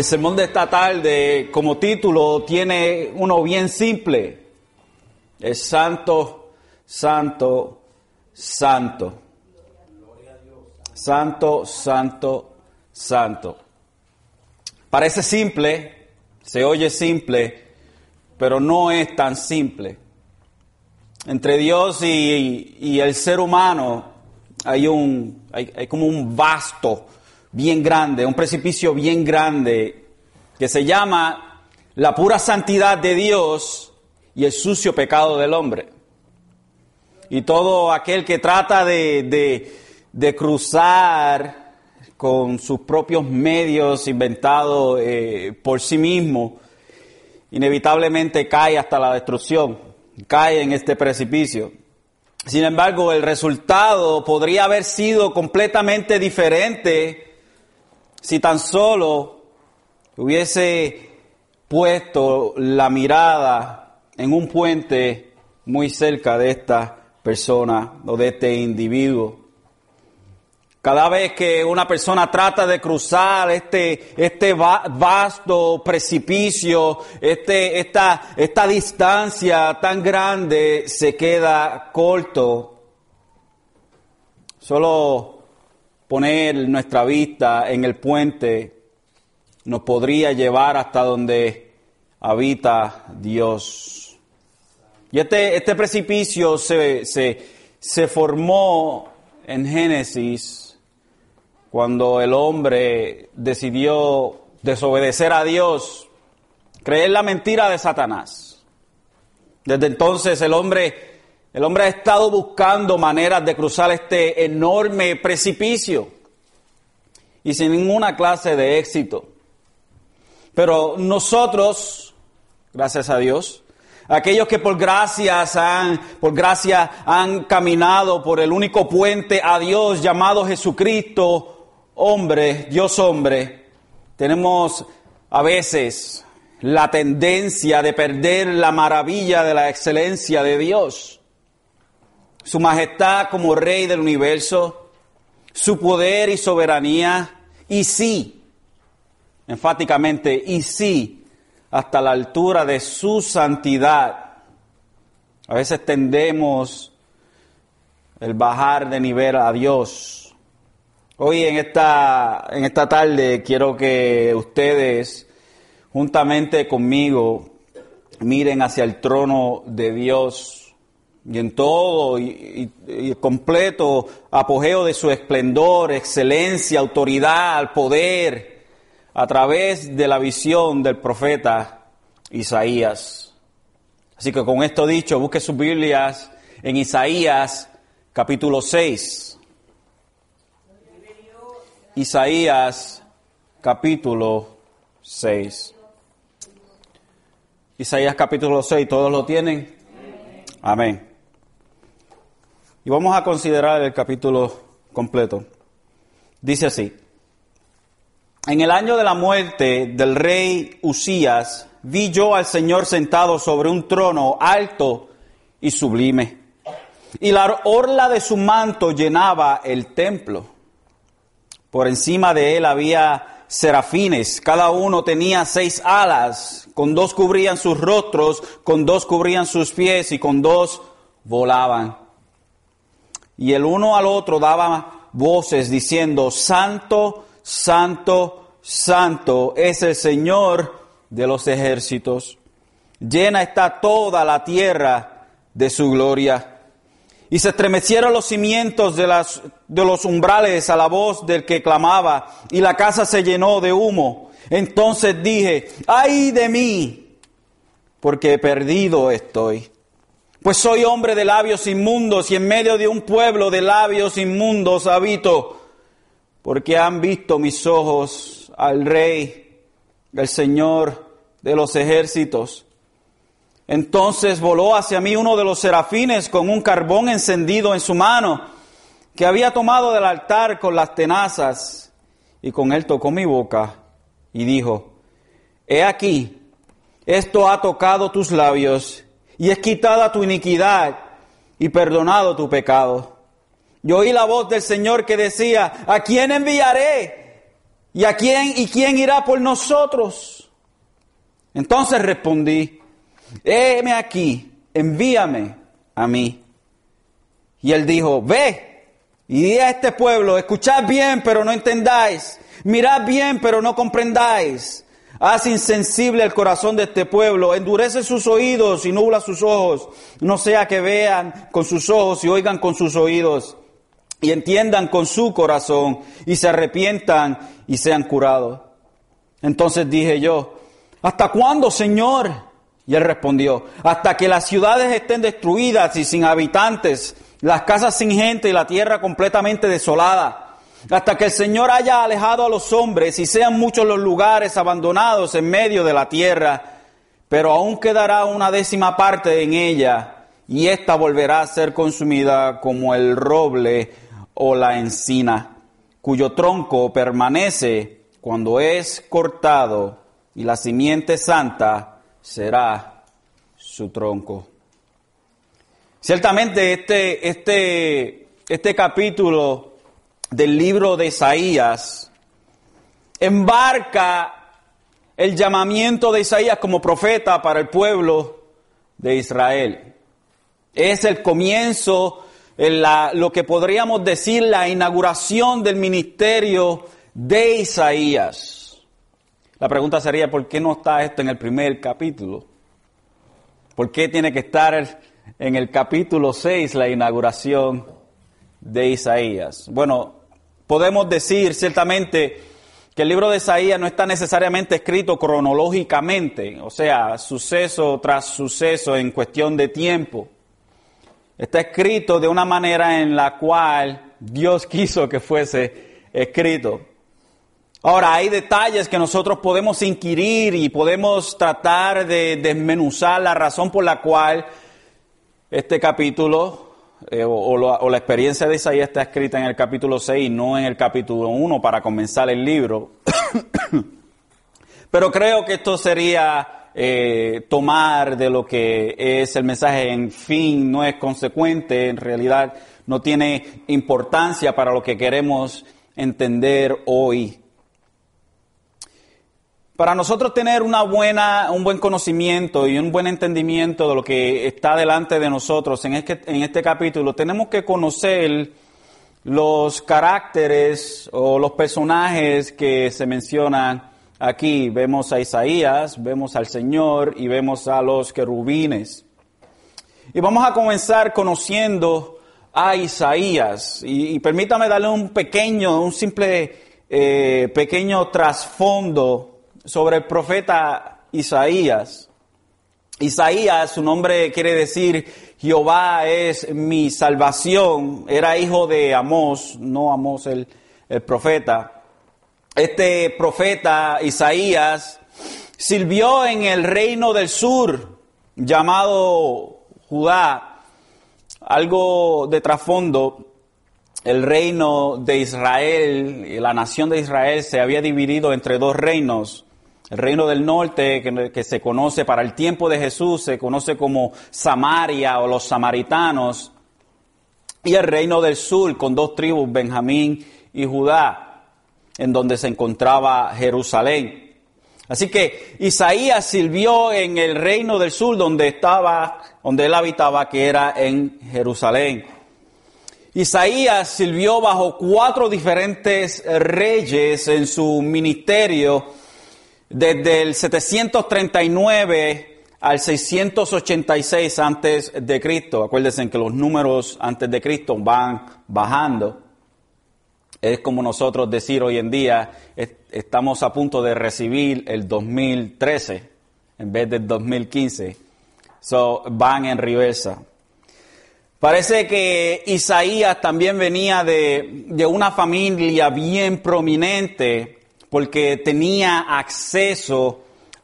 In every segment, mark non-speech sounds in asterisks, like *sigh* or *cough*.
El sermón de esta tarde, como título, tiene uno bien simple. Es santo, santo, santo. Santo, santo, santo. Parece simple, se oye simple, pero no es tan simple. Entre Dios y, el ser humano hay, un, hay, hay como un vasto bien grande, un precipicio bien grande que se llama la pura santidad de Dios y el sucio pecado del hombre. Y todo aquel que trata de, de, cruzar con sus propios medios inventados eh, por sí mismo, inevitablemente cae hasta la destrucción, cae en este precipicio. Sin embargo, el resultado podría haber sido completamente diferente si tan solo hubiese puesto la mirada en un puente muy cerca de esta persona o de este individuo. Cada vez que una persona trata de cruzar este, este vasto precipicio, este, esta, esta distancia tan grande, se queda corto. Solo poner nuestra vista en el puente nos podría llevar hasta donde habita Dios. Y este, este precipicio se, se, se formó en Génesis cuando el hombre decidió desobedecer a Dios, creer la mentira de Satanás. Desde entonces el hombre el hombre ha estado buscando maneras de cruzar este enorme precipicio y sin ninguna clase de éxito. Pero nosotros, gracias a Dios, aquellos que por gracias han, por gracia han caminado por el único puente a Dios llamado Jesucristo, hombre, Dios hombre, tenemos a veces la tendencia de perder la maravilla de la excelencia de Dios su majestad como rey del universo, su poder y soberanía, y sí, enfáticamente, y sí, hasta la altura de su santidad. A veces tendemos el bajar de nivel a Dios. Hoy en esta, en esta tarde quiero que ustedes, juntamente conmigo, miren hacia el trono de Dios y en todo y, completo apogeo de su esplendor, excelencia, autoridad, poder, a través de la visión del profeta Isaías. Así que con esto dicho, busque sus Biblias en Isaías capítulo 6. Isaías capítulo 6. Isaías capítulo 6, ¿todos lo tienen? Amén. Y vamos a considerar el capítulo completo. Dice así, en el año de la muerte del rey Usías, vi yo al Señor sentado sobre un trono alto y sublime, y la orla de su manto llenaba el templo. Por encima de él había serafines, cada uno tenía seis alas, con dos cubrían sus rostros, con dos cubrían sus pies y con dos volaban y el uno al otro daba voces diciendo, Santo, Santo, Santo es el Señor de los ejércitos. Llena está toda la tierra de su gloria. Y se estremecieron los cimientos de, las, de los umbrales a la voz del que clamaba, y la casa se llenó de humo. Entonces dije, ay de mí, porque perdido estoy pues soy hombre de labios inmundos y en medio de un pueblo de labios inmundos habito, porque han visto mis ojos al Rey, el Señor de los ejércitos. Entonces voló hacia mí uno de los serafines con un carbón encendido en su mano, que había tomado del altar con las tenazas, y con él tocó mi boca y dijo, He aquí, esto ha tocado tus labios, y es quitada tu iniquidad y perdonado tu pecado. Yo oí la voz del Señor que decía, ¿a quién enviaré? ¿Y a quién y quién irá por nosotros? Entonces respondí, heme aquí, envíame a mí. Y él dijo, ve y di a este pueblo, escuchad bien, pero no entendáis, mirad bien, pero no comprendáis. Haz insensible el corazón de este pueblo, endurece sus oídos y nubla sus ojos, no sea que vean con sus ojos y oigan con sus oídos y entiendan con su corazón y se arrepientan y sean curados. Entonces dije yo, ¿hasta cuándo, Señor? Y él respondió, hasta que las ciudades estén destruidas y sin habitantes, las casas sin gente y la tierra completamente desolada hasta que el Señor haya alejado a los hombres y sean muchos los lugares abandonados en medio de la tierra, pero aún quedará una décima parte en ella, y ésta volverá a ser consumida como el roble o la encina, cuyo tronco permanece cuando es cortado, y la simiente santa será su tronco. Ciertamente este, este, este capítulo del libro de Isaías embarca el llamamiento de Isaías como profeta para el pueblo de Israel. Es el comienzo, lo que podríamos decir la inauguración del ministerio de Isaías. La pregunta sería, ¿por qué no está esto en el primer capítulo? ¿Por qué tiene que estar en el capítulo 6 la inauguración de Isaías? Bueno, podemos decir ciertamente que el libro de Isaías no está necesariamente escrito cronológicamente, o sea, suceso tras suceso en cuestión de tiempo. Está escrito de una manera en la cual Dios *laughs* quiso que fuese escrito. Ahora, hay detalles que nosotros podemos inquirir y podemos tratar de desmenuzar la razón por la cual este capítulo eh, o, la experiencia de Isaías está escrita en el capítulo 6 no en el capítulo 1 para comenzar el libro. *coughs* Pero creo que esto sería eh, tomar de lo que es el mensaje en fin, no es consecuente, en realidad no tiene importancia para lo que queremos entender hoy. Para nosotros tener un buen conocimiento y un buen entendimiento de lo que está delante de nosotros en este, en este capítulo, tenemos que conocer los caracteres o los personajes que se mencionan aquí. Vemos a Isaías, vemos al Señor y vemos a los querubines. Y vamos a comenzar conociendo a Isaías. Y, permítame darle un pequeño, un simple eh, pequeño trasfondo sobre el profeta Isaías. Isaías, su nombre quiere decir Jehová es mi salvación. Era hijo de Amós, no Amós el, el profeta. Este profeta Isaías sirvió en el reino del sur llamado Judá. Algo de trasfondo, el reino de Israel, la nación de Israel se había dividido entre dos reinos el reino del norte, que, se conoce para el tiempo de Jesús, se conoce como Samaria o los samaritanos. Y el reino del sur, con dos tribus, Benjamín y Judá, en donde se encontraba Jerusalén. Así que Isaías sirvió en el reino del sur, donde estaba, donde él habitaba, que era en Jerusalén. Isaías sirvió bajo cuatro diferentes reyes en su ministerio desde el 739 al 686 antes de Cristo. Acuérdense que los números antes de Cristo van bajando. Es como nosotros decir hoy en día, estamos a punto de recibir el 2013 en vez del 2015. So, van en reversa. Parece que Isaías también venía de, de una familia bien prominente porque tenía acceso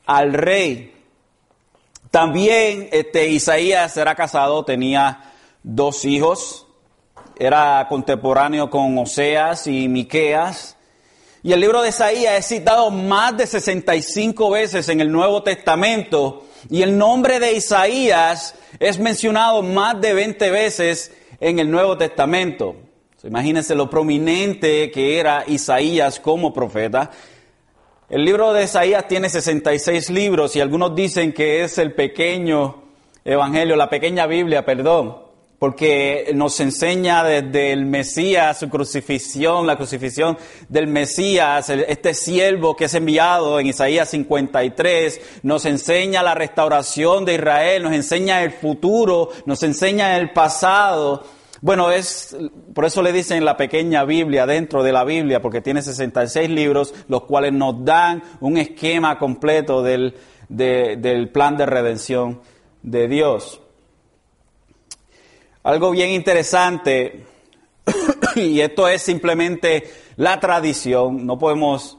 al rey. También este, Isaías era casado, tenía dos hijos, era contemporáneo con Oseas y Miqueas. Y el libro de Isaías es citado más de 65 veces en el Nuevo Testamento y el nombre de Isaías es mencionado más de 20 veces en el Nuevo Testamento. Imagínense lo prominente que era Isaías como profeta. El libro de Isaías tiene 66 libros y algunos dicen que es el pequeño evangelio, la pequeña Biblia, perdón, porque nos enseña desde el Mesías, su crucifixión, la crucifixión del Mesías, este siervo que es enviado en Isaías 53, nos enseña la restauración de Israel, nos enseña el futuro, nos enseña el pasado. Bueno, es por eso le dicen la pequeña Biblia dentro de la Biblia, porque tiene 66 libros, los cuales nos dan un esquema completo del, del plan de redención de Dios. Algo bien interesante, *coughs* y esto es simplemente la tradición, no podemos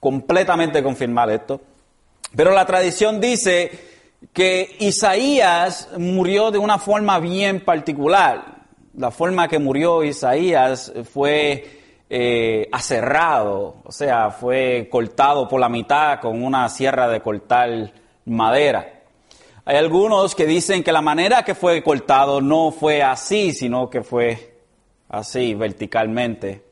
completamente confirmar esto, pero la tradición dice que Isaías murió de una forma bien particular la forma que murió Isaías fue eh, aserrado, o sea, fue cortado por la mitad con una sierra de cortar madera. Hay algunos que dicen que la manera que fue cortado no fue así, sino que fue así, verticalmente.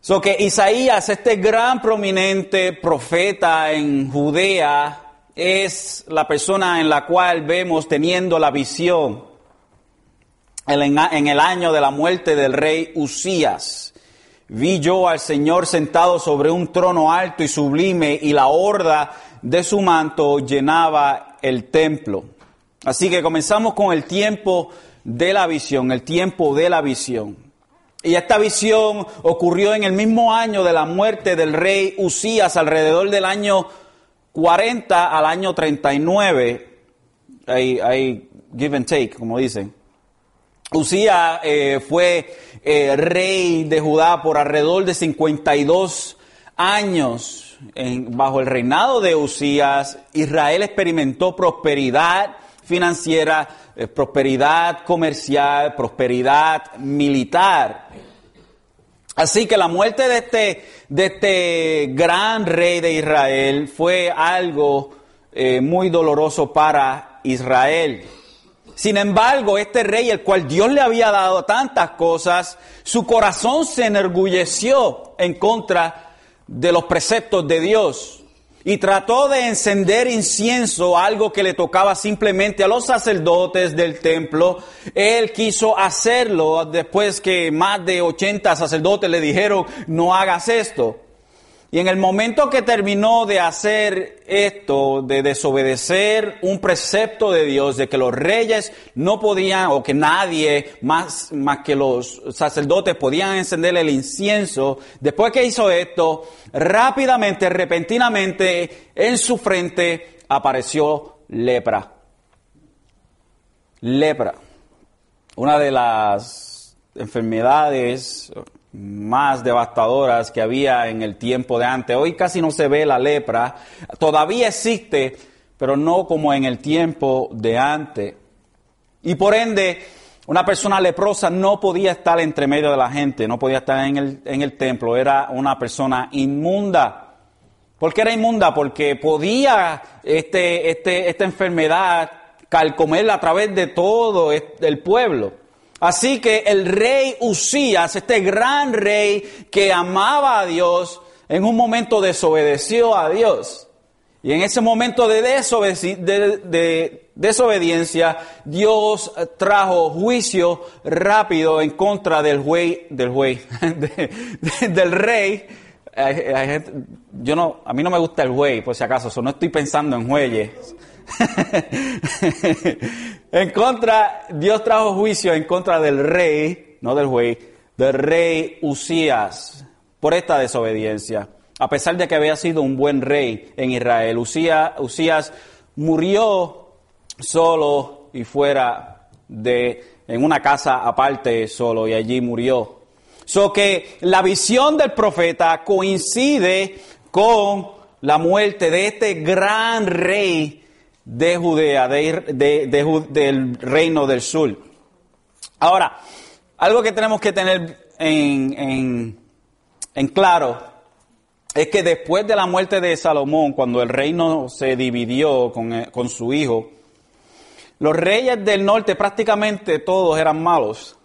So que Isaías, este gran prominente profeta en Judea, es la persona en la cual vemos teniendo la visión en el año de la muerte del rey Usías. Vi yo al Señor sentado sobre un trono alto y sublime y la horda de su manto llenaba el templo. Así que comenzamos con el tiempo de la visión, el tiempo de la visión. Y esta visión ocurrió en el mismo año de la muerte del rey Usías, alrededor del año 40 al año 39. Hay, give and take, como dicen. Usía eh, fue eh, rey de Judá por alrededor de 52 años. bajo el reinado de Usías, Israel experimentó prosperidad financiera, eh, prosperidad comercial, prosperidad militar. Así que la muerte de este, de este gran rey de Israel fue algo muy doloroso para Israel. Sin embargo, este rey, el cual Dios le había dado tantas cosas, su corazón se enorgulleció en contra de los preceptos de Dios y trató de encender incienso, algo que le tocaba simplemente a los sacerdotes del templo. Él quiso hacerlo después que más de 80 sacerdotes le dijeron, no hagas esto. Y en el momento que terminó de hacer esto, de desobedecer un precepto de Dios, de que los reyes no podían, o que nadie más, más que los sacerdotes podían encender el incienso, después que hizo esto, rápidamente, repentinamente, en su frente apareció lepra. Lepra. Una de las enfermedades más devastadoras que había en el tiempo de antes. Hoy casi no se ve la lepra, todavía existe, pero no como en el tiempo de antes. Y por ende, una persona leprosa no podía estar entre medio de la gente, no podía estar en el, en el templo, era una persona inmunda. ¿Por qué era inmunda? Porque podía este, este, esta enfermedad calcomerla a través de todo el pueblo. Así que el rey Usías, este gran rey que amaba a Dios, en un momento desobedeció a Dios. Y en ese momento de, desobediencia, Dios trajo juicio rápido en contra del juez, del *laughs* rey. Yo no, a mí no me gusta el juez, por si acaso, no estoy pensando en jueyes. *laughs* en contra, Dios trajo juicio en contra del rey, no del juez, del rey Usías, por esta desobediencia. A pesar de que había sido un buen rey en Israel, Usías, murió solo y fuera de, en una casa aparte solo y allí murió. So que la visión del profeta coincide con la muerte de este gran rey de Judea, del reino del sur. Ahora, algo que tenemos que tener en, claro es que después de la muerte de Salomón, cuando el reino se dividió con, eh, con su hijo, los reyes del norte prácticamente todos eran malos.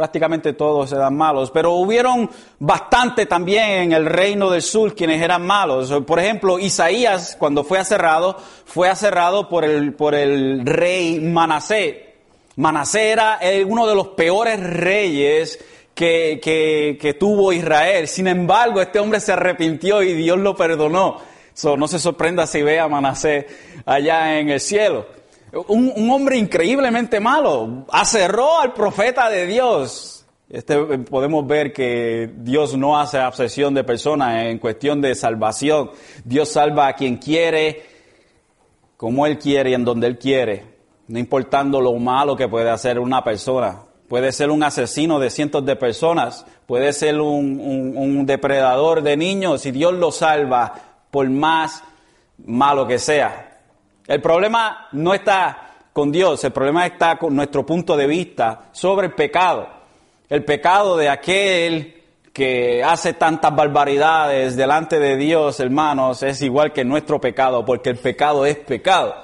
Prácticamente todos eran malos, pero hubieron bastante también en el reino del sur quienes eran malos. Por ejemplo, Isaías, cuando fue aserrado, fue aserrado por el, por el rey Manasé. Manasé era uno de los peores reyes que, que, tuvo Israel. Sin embargo, este hombre se arrepintió y Dios lo perdonó. no se sorprenda si ve a Manasé allá en el cielo. Un, hombre increíblemente malo. Acerró al profeta de Dios. Este, podemos ver que Dios no hace obsesión de personas en cuestión de salvación. Dios salva a quien quiere, como Él quiere y en donde Él quiere, no importando lo malo que puede hacer una persona. Puede ser un asesino de cientos de personas, puede ser un, un depredador de niños y Dios lo salva por más malo que sea. El problema no está con Dios, el problema está con nuestro punto de vista sobre el pecado. El pecado de aquel que hace tantas barbaridades delante de Dios, hermanos, es igual que nuestro pecado, porque el pecado es pecado.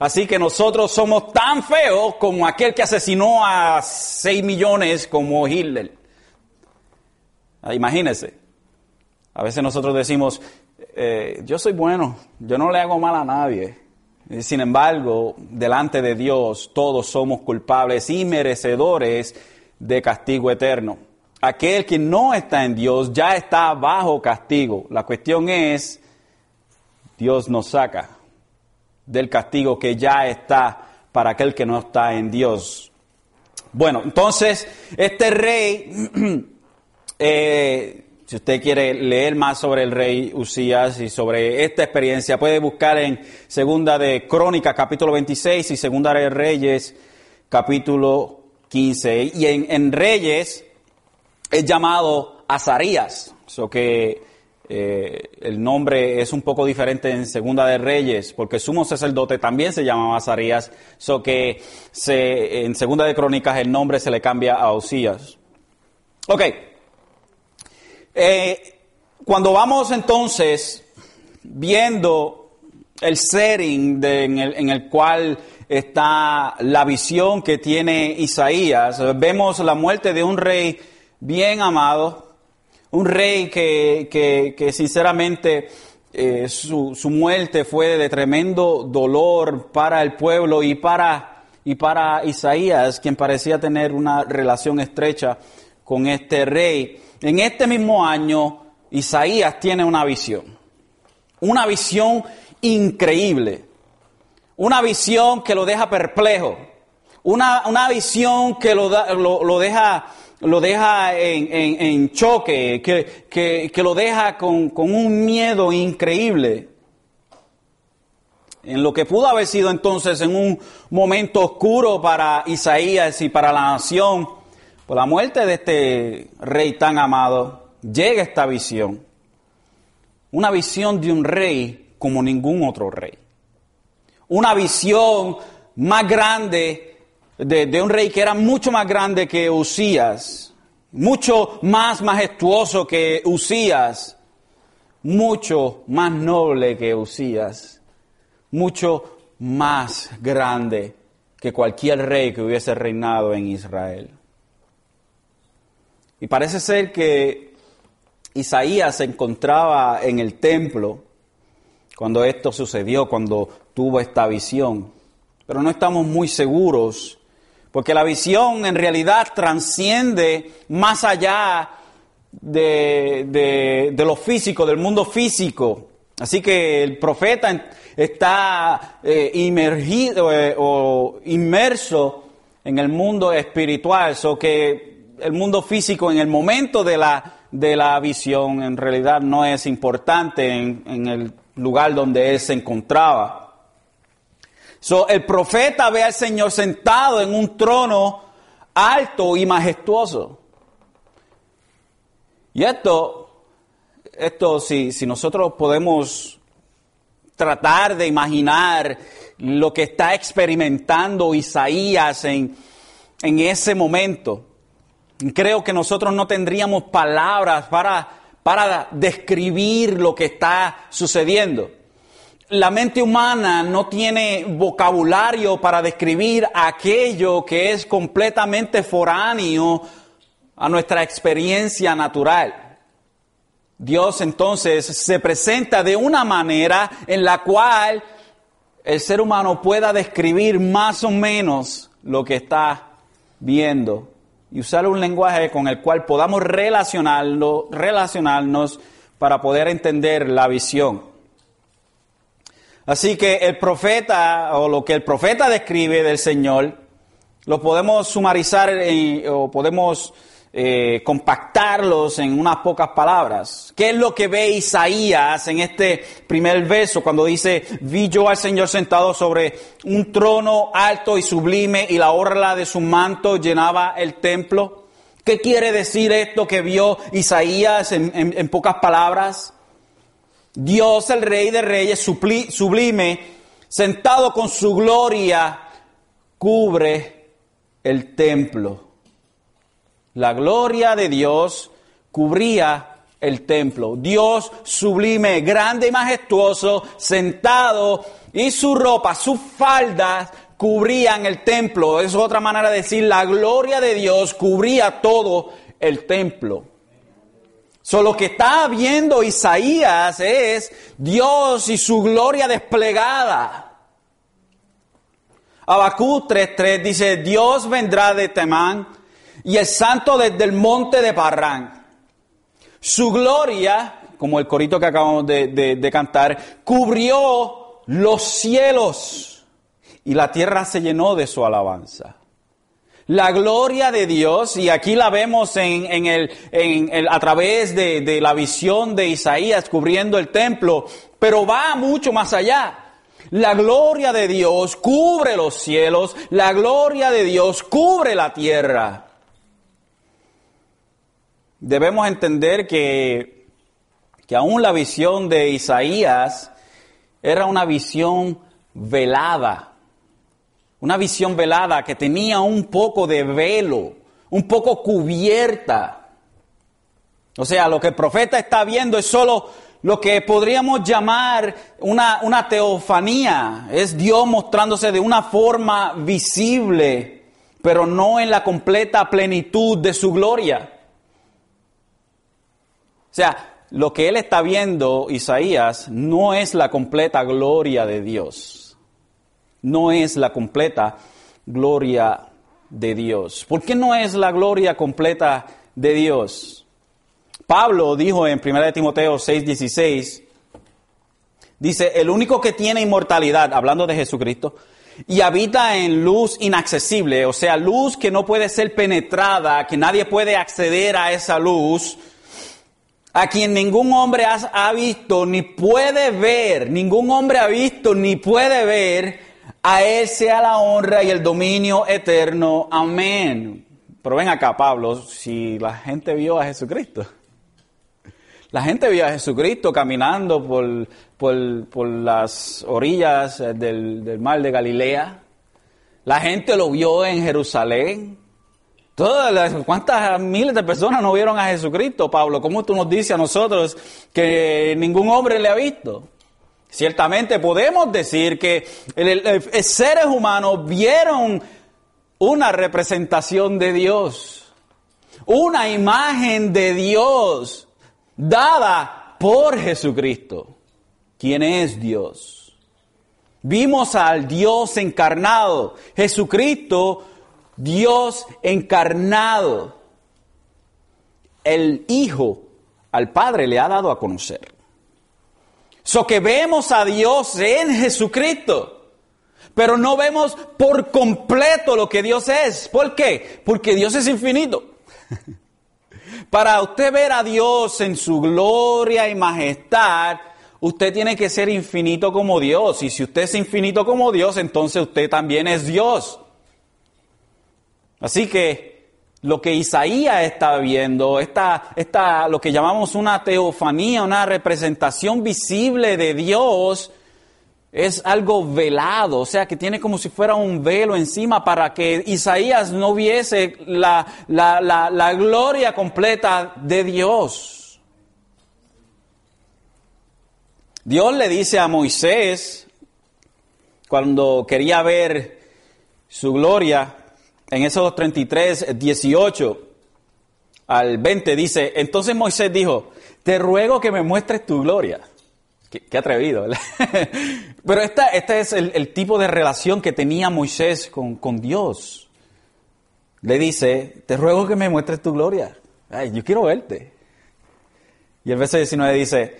Así que nosotros somos tan feos como aquel que asesinó a 6 millones como Hitler. Ah, imagínense. A veces nosotros decimos, eh, yo soy bueno, yo no le hago mal a nadie. Sin embargo, delante de Dios todos somos culpables y merecedores de castigo eterno. Aquel que no está en Dios ya está bajo castigo. La cuestión es, Dios nos saca del castigo que ya está para aquel que no está en Dios. Bueno, entonces, este rey *clears throat* eh, si usted quiere leer más sobre el rey Usías y sobre esta experiencia, puede buscar en Segunda de Crónicas, capítulo 26, y Segunda de Reyes, capítulo 15. Y en, Reyes es llamado Azarías, so que eh, el nombre es un poco diferente en Segunda de Reyes, porque sumo sacerdote también se llamaba Azarías, so que en Segunda de Crónicas el nombre se le cambia a Usías. Ok. Eh, cuando vamos entonces viendo el setting en, el, cual está la visión que tiene Isaías, vemos la muerte de un rey bien amado, un rey que, sinceramente eh, su, su, muerte fue de tremendo dolor para el pueblo y para, y para Isaías, quien parecía tener una relación estrecha con este rey. En este mismo año, Isaías tiene una visión. Una visión increíble. Una visión que lo deja perplejo. Una, visión que lo, lo, deja, lo deja en, choque, que, que, lo deja con, con un miedo increíble. En lo que pudo haber sido entonces en un momento oscuro para Isaías y para la nación, por la muerte de este rey tan amado, llega esta visión. Una visión de un rey como ningún otro rey. Una visión más grande de, un rey que era mucho más grande que Usías, mucho más majestuoso que Usías, mucho más noble que Usías, mucho más grande que cualquier rey que hubiese reinado en Israel. Y parece ser que Isaías se encontraba en el templo cuando esto sucedió, cuando tuvo esta visión. Pero no estamos muy seguros, porque la visión en realidad transciende más allá de, lo físico, del mundo físico. Así que el profeta está eh, eh, o inmerso en el mundo espiritual, so que el mundo físico en el momento de la, de la visión en realidad no es importante en, el lugar donde él se encontraba. So, el profeta ve al Señor sentado en un trono alto y majestuoso. Y esto, esto si, si nosotros podemos tratar de imaginar lo que está experimentando Isaías en, en ese momento, Creo que nosotros no tendríamos palabras para, para describir lo que está sucediendo. la mente humana no tiene vocabulario para describir aquello que es completamente foráneo a nuestra experiencia natural. Dios entonces se presenta de una manera en la cual el ser humano pueda describir más o menos lo que está viendo y usar un lenguaje con el cual podamos relacionarlo, relacionarnos para poder entender la visión. Así que el profeta o lo que el profeta describe del Señor lo podemos sumarizar o podemos eh, compactarlos en unas pocas palabras. ¿Qué es lo que ve Isaías en este primer verso cuando dice, vi yo al Señor sentado sobre un trono alto y sublime y la orla de su manto llenaba el templo? ¿Qué quiere decir esto que vio Isaías en, pocas palabras? Dios, el Rey de Reyes, sublime, sentado con su gloria, cubre el templo. La gloria de Dios cubría el templo. Dios sublime, grande y majestuoso, sentado, y su ropa, sus faldas cubrían el templo. Es otra manera de decir, la gloria de Dios cubría todo el templo. Solo que está viendo Isaías es Dios y su gloria desplegada. Abacú 3.3 dice, Dios vendrá de Temán y el santo desde el monte de Parrán. Su gloria, como el corito que acabamos de, cantar, cubrió los cielos y la tierra se llenó de su alabanza. La gloria de Dios, y aquí la vemos en, el, a través de la visión de Isaías cubriendo el templo, pero va mucho más allá. La gloria de Dios cubre los cielos, la gloria de Dios cubre la tierra. Debemos entender que, que aún la visión de Isaías era una visión velada. Una visión velada que tenía un poco de velo, un poco cubierta. O sea, lo que el profeta está viendo es solo lo que podríamos llamar una, una teofanía. Es Dios mostrándose de una forma visible, pero no en la completa plenitud de su gloria. Sea, lo que él está viendo, Isaías, no es la completa gloria de Dios no es la completa gloria de Dios. ¿Por qué no es la gloria completa de Dios? Pablo dijo en 1 Timoteo 6:16, dice, el único que tiene inmortalidad, hablando de Jesucristo, y habita en luz inaccesible, o sea, luz que no puede ser penetrada, que nadie puede acceder a esa luz, a quien ningún hombre ha, visto ni puede ver, ningún hombre ha visto ni puede ver, a Él sea la honra y el dominio eterno. Amén. Pero ven acá, Pablo, si la gente vio a Jesucristo. La gente vio a Jesucristo caminando por, por, las orillas del, del, mar de Galilea. La gente lo vio en Jerusalén. Todas las, ¿Cuántas miles de personas no vieron a Jesucristo, Pablo? ¿Cómo tú nos dices a nosotros que ningún hombre le ha visto? Ciertamente podemos decir que seres humanos vieron una representación de Dios, una imagen de Dios dada por Jesucristo, quien es Dios. Vimos al Dios encarnado, Jesucristo, Dios encarnado. El Hijo al Padre le ha dado a conocer. So que vemos a Dios en Jesucristo, pero no vemos por completo lo que Dios es. ¿Por qué? Porque Dios es infinito. *laughs* Para usted ver a Dios en su gloria y majestad, usted tiene que ser infinito como Dios. Y si usted es infinito como Dios, entonces usted también es Dios. Así que lo que Isaías está viendo, esta, esta, lo que llamamos una teofanía, una representación visible de Dios, es algo velado, o sea, que tiene como si fuera un velo encima para que Isaías no viese la, la, la, la gloria completa de Dios. Dios le dice a Moisés, cuando quería ver su gloria, en esos 33, 18 al 20, dice, entonces Moisés dijo, te ruego que me muestres tu gloria. Qué, atrevido. *laughs* Pero esta, este es el, tipo de relación que tenía Moisés con, con Dios. Le dice, te ruego que me muestres tu gloria. Ay, yo quiero verte. Y el verso 19 dice,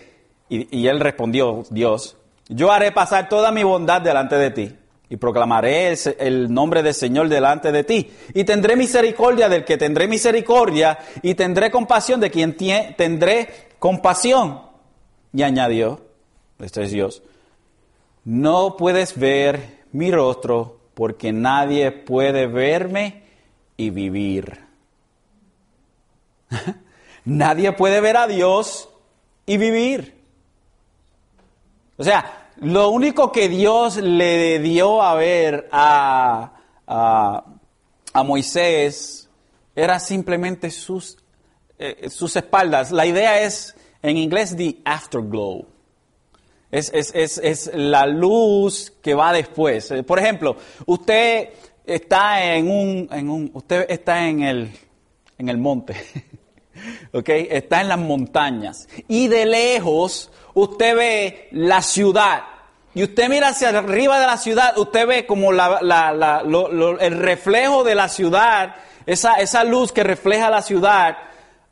y, él respondió, Dios, yo haré pasar toda mi bondad delante de ti y proclamaré el, nombre del Señor delante de ti. Y tendré misericordia del que tendré misericordia y tendré compasión de quien tendré compasión. Y añadió, este es Dios, no puedes ver mi rostro porque nadie puede verme y vivir. *laughs* nadie puede ver a Dios y vivir. O sea, lo único que Dios le dio a ver a, a, Moisés era simplemente sus, eh, sus espaldas. La idea es, en inglés, the afterglow. Es, es, es, es, la luz que va después. Eh, por ejemplo, usted está en un, en un usted está en el, en el monte, *laughs* ¿ok? Está en las montañas y de lejos usted ve la ciudad y usted mira hacia arriba de la ciudad, usted ve como el reflejo de la ciudad, esa, esa luz que refleja la ciudad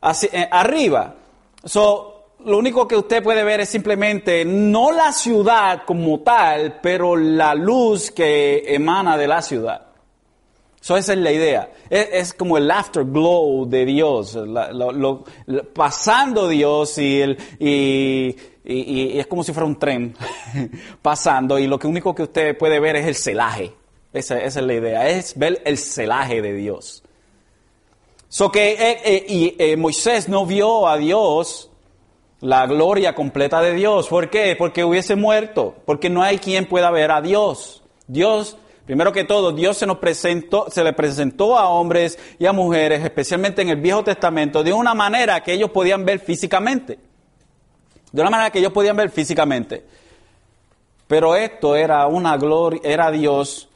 hacia, eh, arriba. So, lo único que usted puede ver es simplemente no la ciudad como tal, pero la luz que emana de la ciudad. So, esa es la idea. Es, como el afterglow de Dios, pasando Dios y y, es como si fuera un tren *laughs* pasando y lo que único que usted puede ver es el celaje. Esa, es la idea, es ver el celaje de Dios. So que eh, eh, y eh, Moisés no vio a Dios la gloria completa de Dios. ¿Por qué? Porque hubiese muerto, porque no hay quien pueda ver a Dios. Dios, primero que todo, Dios se nos presentó, se le presentó a hombres y a mujeres, especialmente en el Viejo Testamento, de una manera que ellos podían ver físicamente de una manera que ellos podían ver físicamente. Pero esto era una gloria, era Dios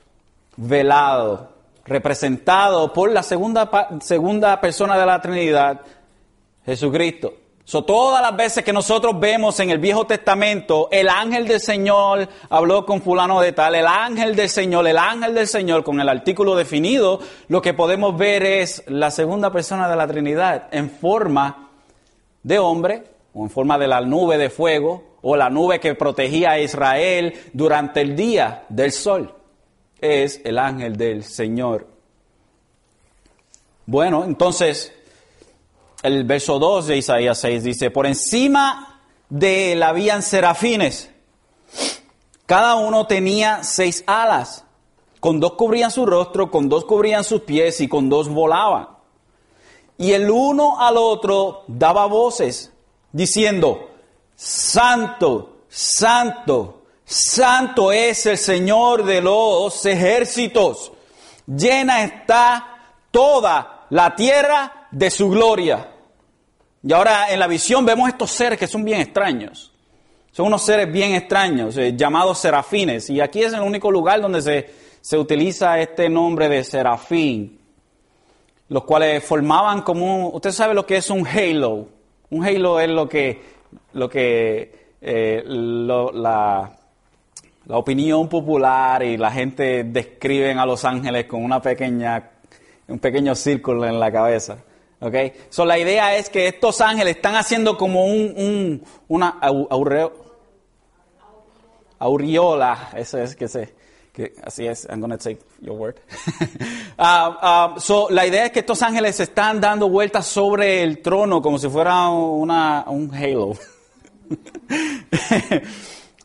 velado, representado por la segunda, segunda persona de la Trinidad, Jesucristo. So, todas las veces que nosotros vemos en el Viejo Testamento, el ángel del Señor habló con fulano de tal, el ángel del Señor, el ángel del Señor, con el artículo definido, lo que podemos ver es la segunda persona de la Trinidad en forma de hombre o en forma de la nube de fuego, o la nube que protegía a Israel durante el día del sol. Es el ángel del Señor. Bueno, entonces, el verso 2 de Isaías 6 dice, por encima de él habían serafines. Cada uno tenía seis alas. Con dos cubrían su rostro, con dos cubrían sus pies y con dos volaban. Y el uno al otro daba voces diciendo, Santo, Santo, Santo es el Señor de los ejércitos. Llena está toda la tierra de su gloria. Y ahora en la visión vemos estos seres que son bien extraños. Son unos seres bien extraños, eh, llamados serafines. Y aquí es el único lugar donde se, se utiliza este nombre de serafín. Los cuales formaban como, usted sabe lo que es un halo. Un halo es lo que, lo que eh, la, la, opinión popular y la gente describen a los ángeles con una pequeña, un pequeño círculo en la cabeza. ¿okay? So, la idea es que estos ángeles están haciendo como un, un una aureola, eso es que así es, I'm going to take your word. *laughs* Ah, ah, so, la idea es que estos ángeles están dando vueltas sobre el trono como si fuera una, un halo. *laughs*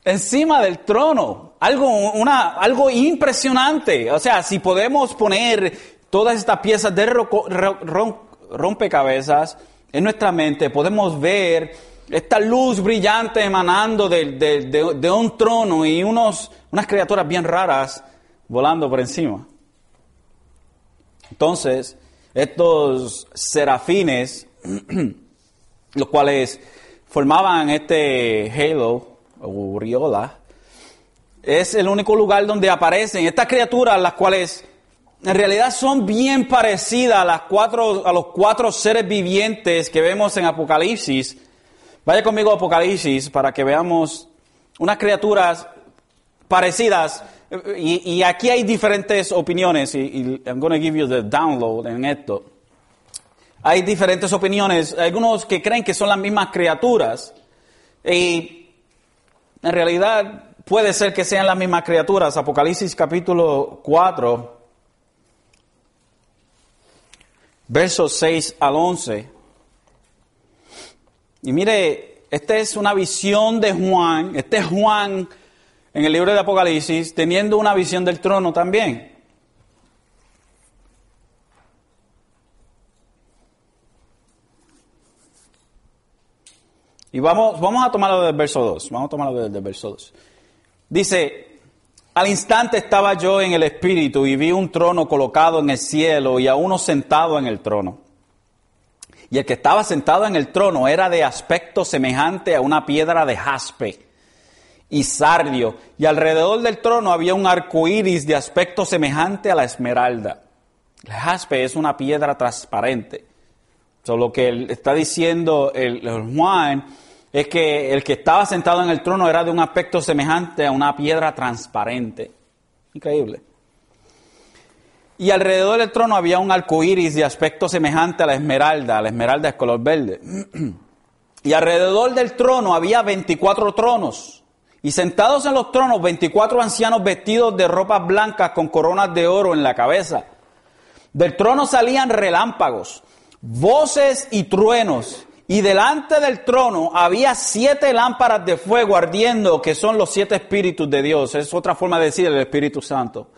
Encima del trono, algo, una, algo impresionante. O sea, si podemos poner todas estas piezas de rompecabezas en nuestra mente, podemos ver esta luz brillante emanando de, un trono y unos, unas criaturas bien raras volando por encima. Entonces, estos serafines, *clears throat* los cuales formaban este halo Uriola, es el único lugar donde aparecen estas criaturas, las cuales en realidad son bien parecidas a, las cuatro, a los cuatro seres vivientes que vemos en Apocalipsis. Vaya conmigo a Apocalipsis para que veamos unas criaturas parecidas. Y, aquí hay diferentes opiniones, y, y I'm going to give you the download en esto. Hay diferentes opiniones, algunos que creen que son las mismas criaturas, y en realidad puede ser que sean las mismas criaturas. Apocalipsis capítulo 4, versos 6 al 11. Y mire, esta es una visión de Juan, este es Juan en el libro de Apocalipsis, teniendo una visión del trono también. Y vamos, vamos a tomarlo del verso 2. Vamos a tomarlo del, verso 2. Dice, al instante estaba yo en el Espíritu y vi un trono colocado en el cielo y a uno sentado en el trono. Y el que estaba sentado en el trono era de aspecto semejante a una piedra de jaspe y sardio, y alrededor del trono había un arco iris de aspecto semejante a la esmeralda. El jaspe es una piedra transparente. lo que está diciendo el Juan es que el que estaba sentado en el trono era de un aspecto semejante a una piedra transparente. Increíble. Y alrededor del trono había un arco iris de aspecto semejante a la esmeralda. La esmeralda es color verde. *clears throat* y alrededor del trono había 24 tronos. Y sentados en los tronos, 24 ancianos vestidos de ropas blancas con coronas de oro en la cabeza. Del trono salían relámpagos, voces y truenos y delante del trono había siete lámparas de fuego ardiendo, que son los siete espíritus de Dios. Es otra forma de decir el Espíritu Santo.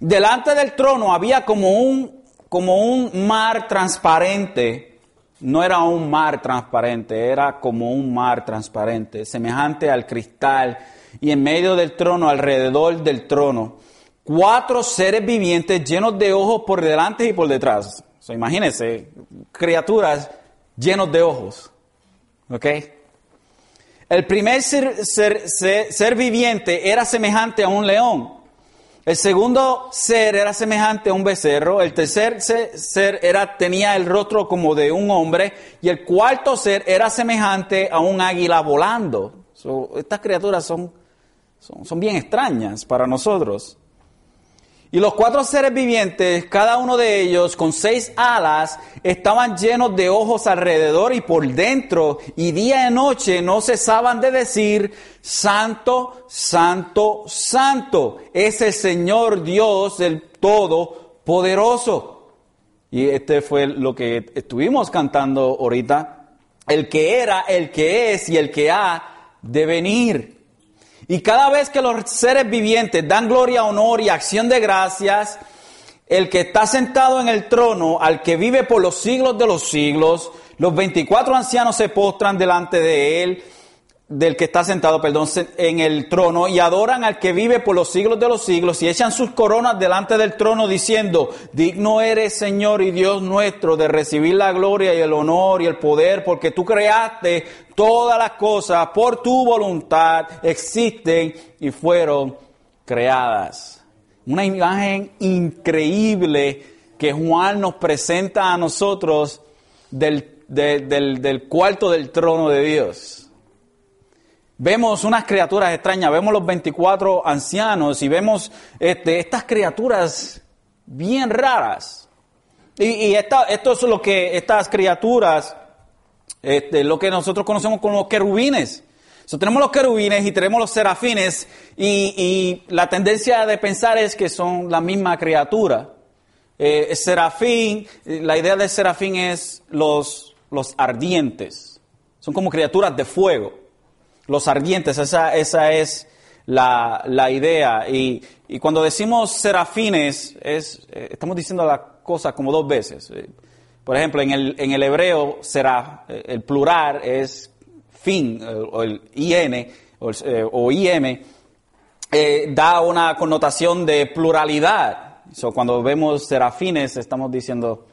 Delante del trono había como un, como un mar transparente. No era un mar transparente, era como un mar transparente, semejante al cristal. Y en medio del trono, alrededor del trono, cuatro seres vivientes llenos de ojos por delante y por detrás. imagínense, criaturas llenos de ojos. ¿Ok? El primer ser, ser, viviente era semejante a un león. El segundo ser era semejante a un becerro. El tercer ser era, tenía el rostro como de un hombre. Y el cuarto ser era semejante a un águila volando. estas criaturas son, son bien extrañas para nosotros. Y los cuatro seres vivientes, cada uno de ellos con seis alas, estaban llenos de ojos alrededor y por dentro, y día y noche no cesaban de decir, Santo, Santo, Santo, es el Señor Dios del Todopoderoso. Y este fue lo que estuvimos cantando ahorita, el que era, el que es y el que ha de venir. Y cada vez que los seres vivientes dan gloria, honor y acción de gracias, el que está sentado en el trono, al que vive por los siglos de los siglos, los 24 ancianos se postran delante de él del que está sentado, perdón, en el trono y adoran al que vive por los siglos de los siglos y echan sus coronas delante del trono diciendo, digno eres Señor y Dios nuestro de recibir la gloria y el honor y el poder porque tú creaste todas las cosas por tu voluntad, existen y fueron creadas. Una imagen increíble que Juan nos presenta a nosotros del, del, del cuarto del trono de Dios. Vemos unas criaturas extrañas, vemos los 24 ancianos y vemos este, estas criaturas bien raras. Y, es lo que estas criaturas, este, lo que nosotros conocemos como los querubines. tenemos los querubines y tenemos los serafines y, la tendencia de pensar es que son la misma criatura. Eh, serafín, la idea de serafín es los, los ardientes. Son como criaturas de fuego los ardientes, esa, esa es la, la idea. Y, y, cuando decimos serafines, es, eh, estamos diciendo la cosa como dos veces. Eh, por ejemplo, en el, en el hebreo, será, eh, el plural es fin, o el IN, o, o IM, da una connotación de pluralidad. So, cuando vemos serafines, estamos diciendo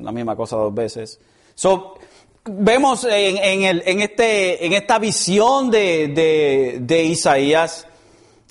la misma cosa dos veces. Vemos en, el, en, este, en esta visión de, de, de Isaías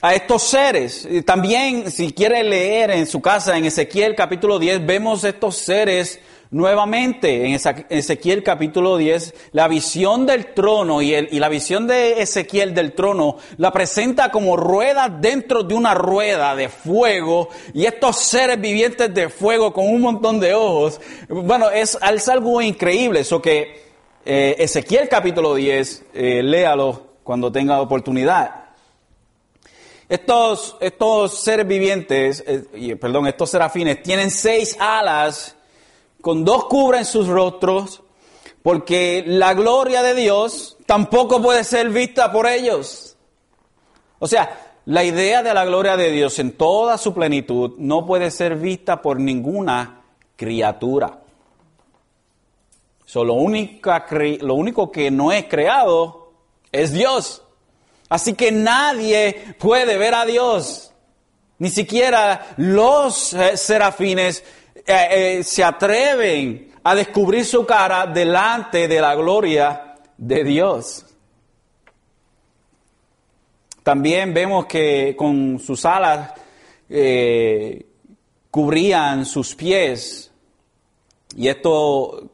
a estos seres. También, si quiere leer en su casa, en Ezequiel capítulo 10, vemos estos seres nuevamente en Ezequiel capítulo 10, la visión del trono y, el, y, la visión de Ezequiel del trono la presenta como rueda dentro de una rueda de fuego y estos seres vivientes de fuego con un montón de ojos. Bueno, es, es algo increíble, eso que eh, Ezequiel capítulo 10, eh, léalo cuando tenga oportunidad. Estos, estos seres vivientes, eh, perdón, estos serafines tienen seis alas con dos cubren sus rostros, porque la gloria de Dios tampoco puede ser vista por ellos. O sea, la idea de la gloria de Dios en toda su plenitud no puede ser vista por ninguna criatura. lo, lo único que no es creado es Dios. Así que nadie puede ver a Dios. Ni siquiera los eh, serafines eh, eh, se atreven a descubrir su cara delante de la gloria de Dios. También vemos que con sus alas eh, cubrían sus pies y esto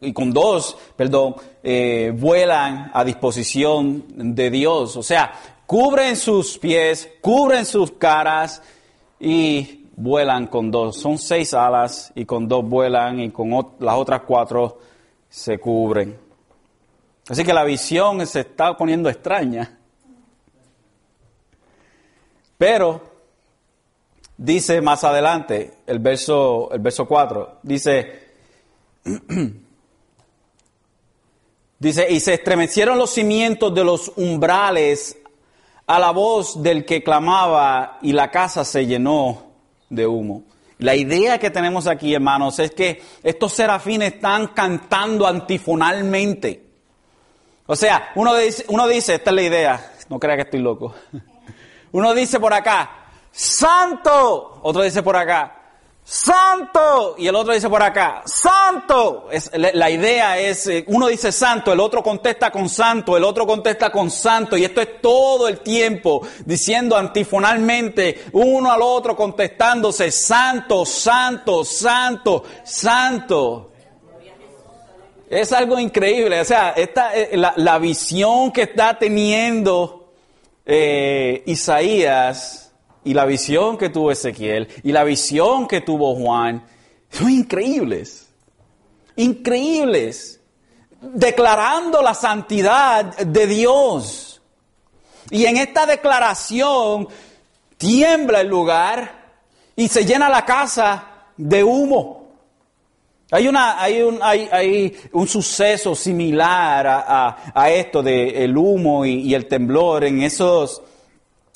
y con dos, perdón, vuelan a disposición de Dios. O sea, cubren sus pies, cubren sus caras y vuelan con dos. Son seis alas y con dos vuelan y con las otras cuatro se cubren. Así que la visión se está poniendo extraña. Pero dice más adelante, el verso, el verso 4, dice, *clears throat* dice, y se estremecieron los cimientos de los umbrales a la voz del que clamaba y la casa se llenó de humo. La idea que tenemos aquí, hermanos, es que estos serafines están cantando antifonalmente. O sea, uno dice, uno dice, esta es la idea, no crea que estoy loco. *laughs* Uno dice por acá, santo. Otro dice por acá, santo. Y el otro dice por acá, santo. Es, la idea es, eh, uno dice santo, el otro contesta con santo, el otro contesta con santo. Y esto es todo el tiempo diciendo antifonalmente, uno al otro contestándose, santo, santo, santo, santo. Es algo increíble. O sea, esta, eh, la, la visión que está teniendo eh, Isaías y la visión que tuvo Ezequiel y la visión que tuvo Juan son increíbles. Increíbles. Declarando la santidad de Dios. Y en esta declaración tiembla el lugar y se llena la casa de humo. Hay, una, hay, un, hay, hay un suceso similar a, a, esto del el humo y, el temblor en esos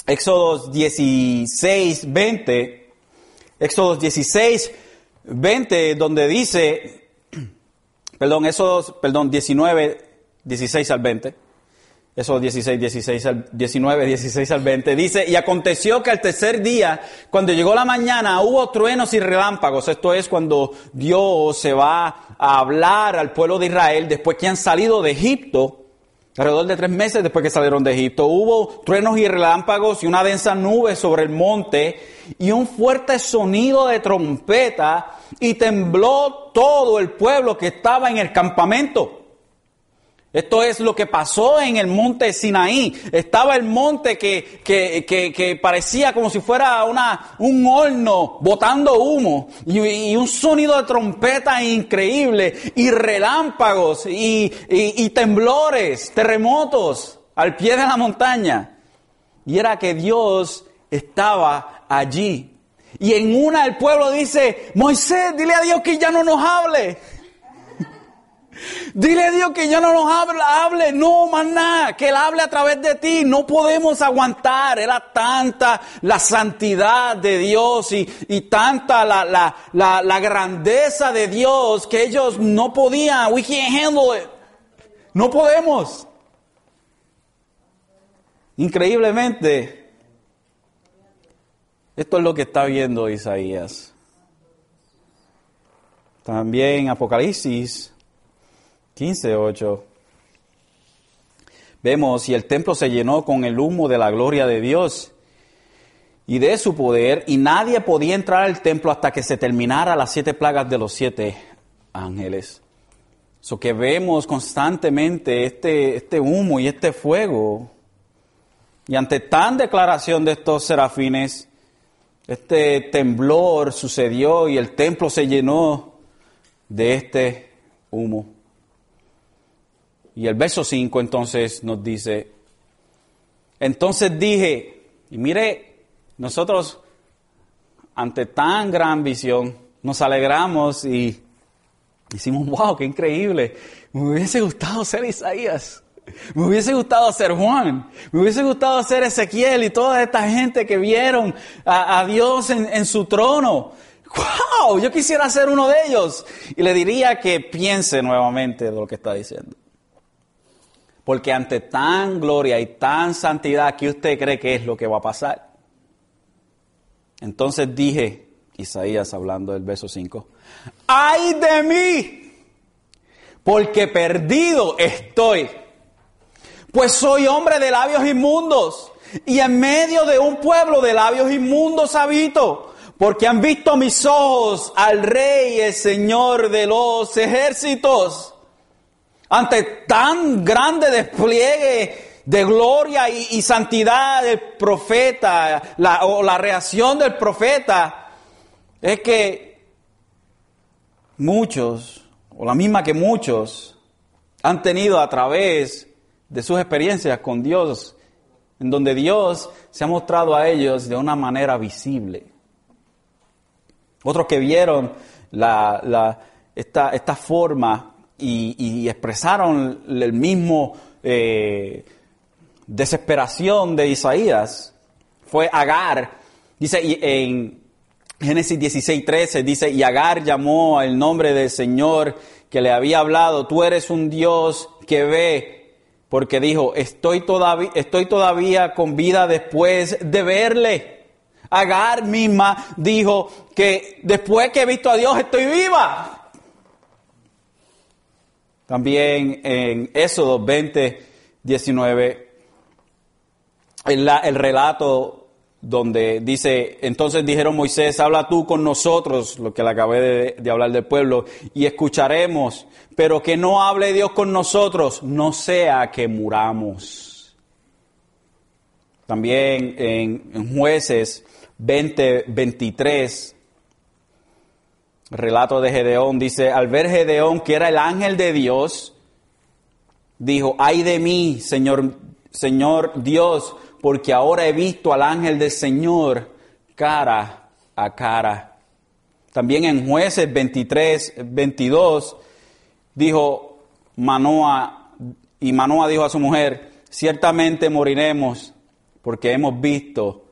Éxodo 16, 20, Éxodo 16, 20, donde dice, *clears throat* perdón, Éxodo, perdón, 19, 16 al 20, Éxodo 16, 16 al 19, 16 al 20, dice, y aconteció que al tercer día, cuando llegó la mañana, hubo truenos y relámpagos, esto es cuando Dios se va a hablar al pueblo de Israel después que han salido de Egipto, Alrededor de tres meses después que salieron de Egipto, hubo truenos y relámpagos y una densa nube sobre el monte y un fuerte sonido de trompeta y tembló todo el pueblo que estaba en el campamento. Esto es lo que pasó en el monte Sinaí. Estaba el monte que, que, que, parecía como si fuera una, un horno botando humo y, un sonido de trompeta increíble y relámpagos y, y temblores, terremotos al pie de la montaña. Y era que Dios estaba allí. Y en una el pueblo dice, Moisés, dile a Dios que ya no nos hable. Dile a Dios que ya no nos habla, hable, no más nada, que Él hable a través de ti. No podemos aguantar. Era tanta la santidad de Dios y, y tanta la, la, la, la, grandeza de Dios que ellos no podían. We can't handle it. No podemos. Increíblemente, esto es lo que está viendo Isaías. También Apocalipsis 15, 8. Vemos, y el templo se llenó con el humo de la gloria de Dios y de su poder, y nadie podía entrar al templo hasta que se terminara las siete plagas de los siete ángeles. So que vemos constantemente este, este humo y este fuego. Y ante tan declaración de estos serafines, este temblor sucedió y el templo se llenó de este humo. Y el verso 5 entonces nos dice, entonces dije, y mire, nosotros ante tan gran visión nos alegramos y Hicimos, wow, qué increíble. Me hubiese gustado ser Isaías. Me hubiese gustado ser Juan. Me hubiese gustado ser Ezequiel y toda esta gente que vieron a, Dios en, en, su trono. ¡Wow! Yo quisiera ser uno de ellos. Y le diría que piense nuevamente de lo que está diciendo. Porque ante tan gloria y tan santidad, ¿qué usted cree que es lo que va a pasar? Entonces dije, Isaías hablando del verso 5, ay de mí, porque perdido estoy, pues soy hombre de labios inmundos y en medio de un pueblo de labios inmundos habito, porque han visto mis ojos al Rey, el Señor de los ejércitos. Ante tan grande despliegue de gloria y, santidad del profeta, o la reacción del profeta, es que muchos, o la misma que muchos, han tenido a través de sus experiencias con Dios, en donde Dios se ha mostrado a ellos de una manera visible. Otros que vieron esta, forma y, expresaron el mismo eh, desesperación de Isaías fue Agar. Dice en Génesis 16, 13 dice, y Agar llamó al nombre del Señor que le había hablado, tú eres un Dios que ve, porque dijo, estoy todavía, estoy todavía con vida después de verle. Agar misma dijo que después que he visto a Dios estoy viva. También en Éxodo 20, 19, el, el relato donde dice, entonces dijeron Moisés, habla tú con nosotros, lo que le acabé de, hablar del pueblo, y escucharemos, pero que no hable Dios con nosotros, no sea que muramos. También en, jueces 20, 23, relato de Gedeón, dice, al ver Gedeón que era el ángel de Dios, dijo, ay de mí, Señor, Señor Dios, porque ahora he visto al ángel del Señor cara a cara. También en jueces 23, 22, dijo Manoa, y Manoa dijo a su mujer, ciertamente moriremos porque hemos visto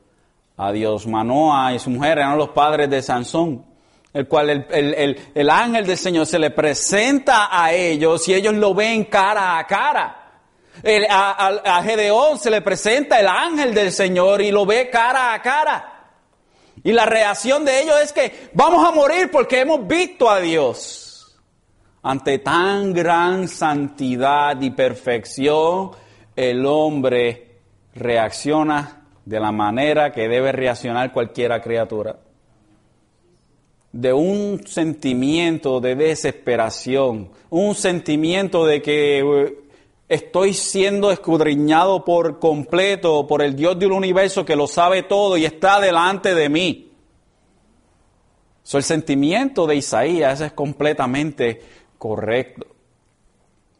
a Dios. Manoa y su mujer eran los padres de Sansón, el cual el, el ángel del Señor se le presenta a ellos y ellos lo ven cara a cara a, Gedeón se le presenta el ángel del Señor y lo ve cara a cara. Y la reacción de ellos es que vamos a morir porque hemos visto a Dios. Ante tan gran santidad y perfección, el hombre reacciona de la manera que debe reaccionar cualquiera criatura. De un sentimiento de desesperación, un sentimiento de que estoy siendo escudriñado por completo por el Dios del universo que lo sabe todo y está delante de mí. So, el sentimiento de Isaías es completamente correcto.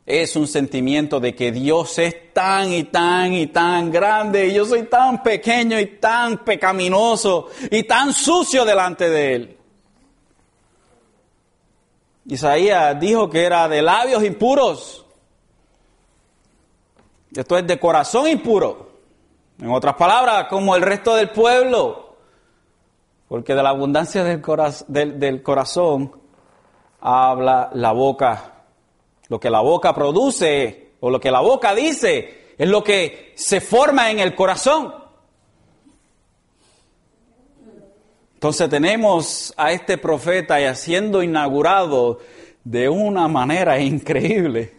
Es un sentimiento de que Dios es tan y tan y tan grande y yo soy tan pequeño y tan pecaminoso y tan sucio delante de Él. Isaías dijo que era de labios impuros esto es de corazón impuro. En otras palabras, como el resto del pueblo. Porque de la abundancia del, del, corazón habla la boca. Lo que la boca produce o lo que la boca dice es lo que se forma en el corazón. Entonces tenemos a este profeta y siendo inaugurado de una manera *laughs* increíble.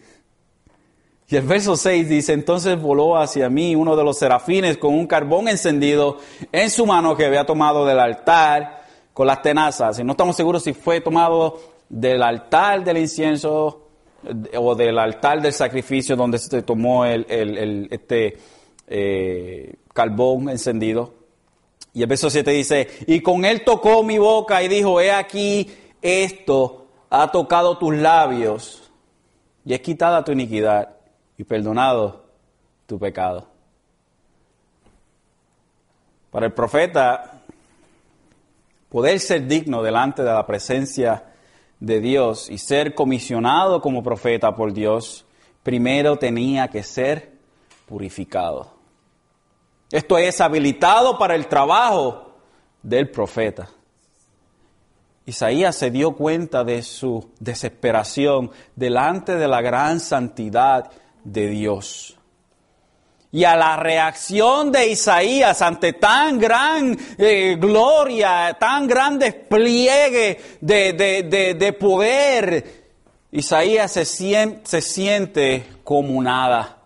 Y el verso 6 dice, entonces voló hacia mí uno de los serafines con un carbón encendido en su mano que había tomado del altar con las tenazas. Y no estamos seguros si fue tomado del altar del incienso eh, o del altar del sacrificio donde se tomó el, este eh, carbón encendido. Y el verso 7 dice, y con él tocó mi boca y dijo, he aquí, esto ha tocado tus labios y es quitada tu iniquidad y perdonado tu pecado. Para el profeta, poder ser digno delante de la presencia de Dios y ser comisionado como profeta por Dios, primero tenía que ser purificado. Esto es habilitado para el trabajo del profeta. Isaías se dio cuenta de su desesperación delante de la gran santidad de Dios. Y a la reacción de Isaías ante tan gran eh, gloria, tan gran despliegue de, de, poder, Isaías se siente, se siente como nada.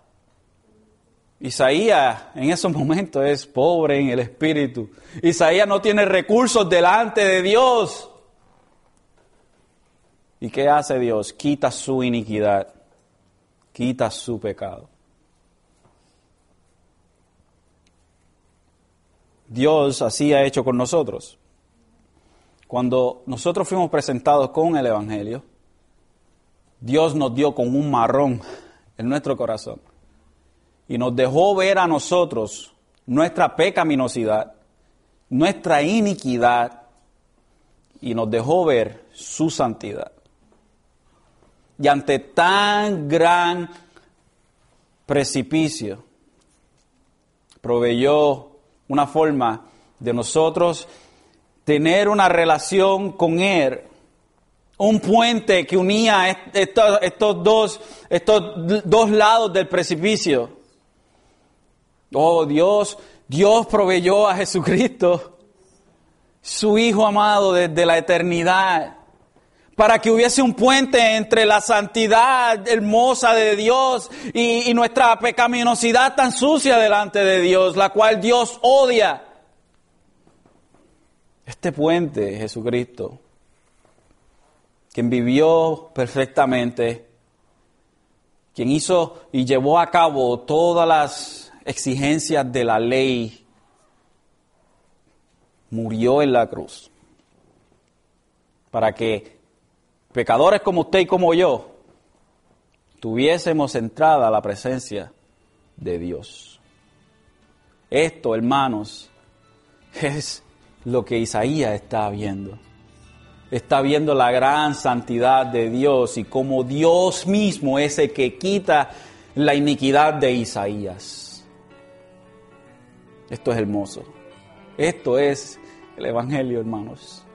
Isaías en esos momentos es pobre en el espíritu. Isaías no tiene recursos delante de Dios. ¿Y qué hace Dios? Quita su iniquidad quita su pecado. Dios así ha hecho con nosotros. Cuando nosotros fuimos presentados con el Evangelio, Dios nos dio con un marrón en nuestro corazón y nos dejó ver a nosotros nuestra pecaminosidad, nuestra iniquidad y nos dejó ver su santidad. Y ante tan gran precipicio, proveyó una forma de nosotros tener una relación con Él, un puente que unía estos, dos, estos dos lados del precipicio. Oh Dios, Dios proveyó a Jesucristo, su Hijo amado desde la eternidad para que hubiese un puente entre la santidad hermosa de Dios y, nuestra pecaminosidad tan sucia delante de Dios, la cual Dios odia. Este puente, Jesucristo, quien vivió perfectamente, quien hizo y llevó a cabo todas las exigencias de la ley, murió en la cruz para que pecadores como usted y como yo, tuviésemos entrada a la presencia de Dios. Esto, hermanos, es lo que Isaías está viendo. Está viendo la gran santidad de Dios y como Dios mismo es el que quita la iniquidad de Isaías. Esto es hermoso. Esto es el Evangelio, hermanos.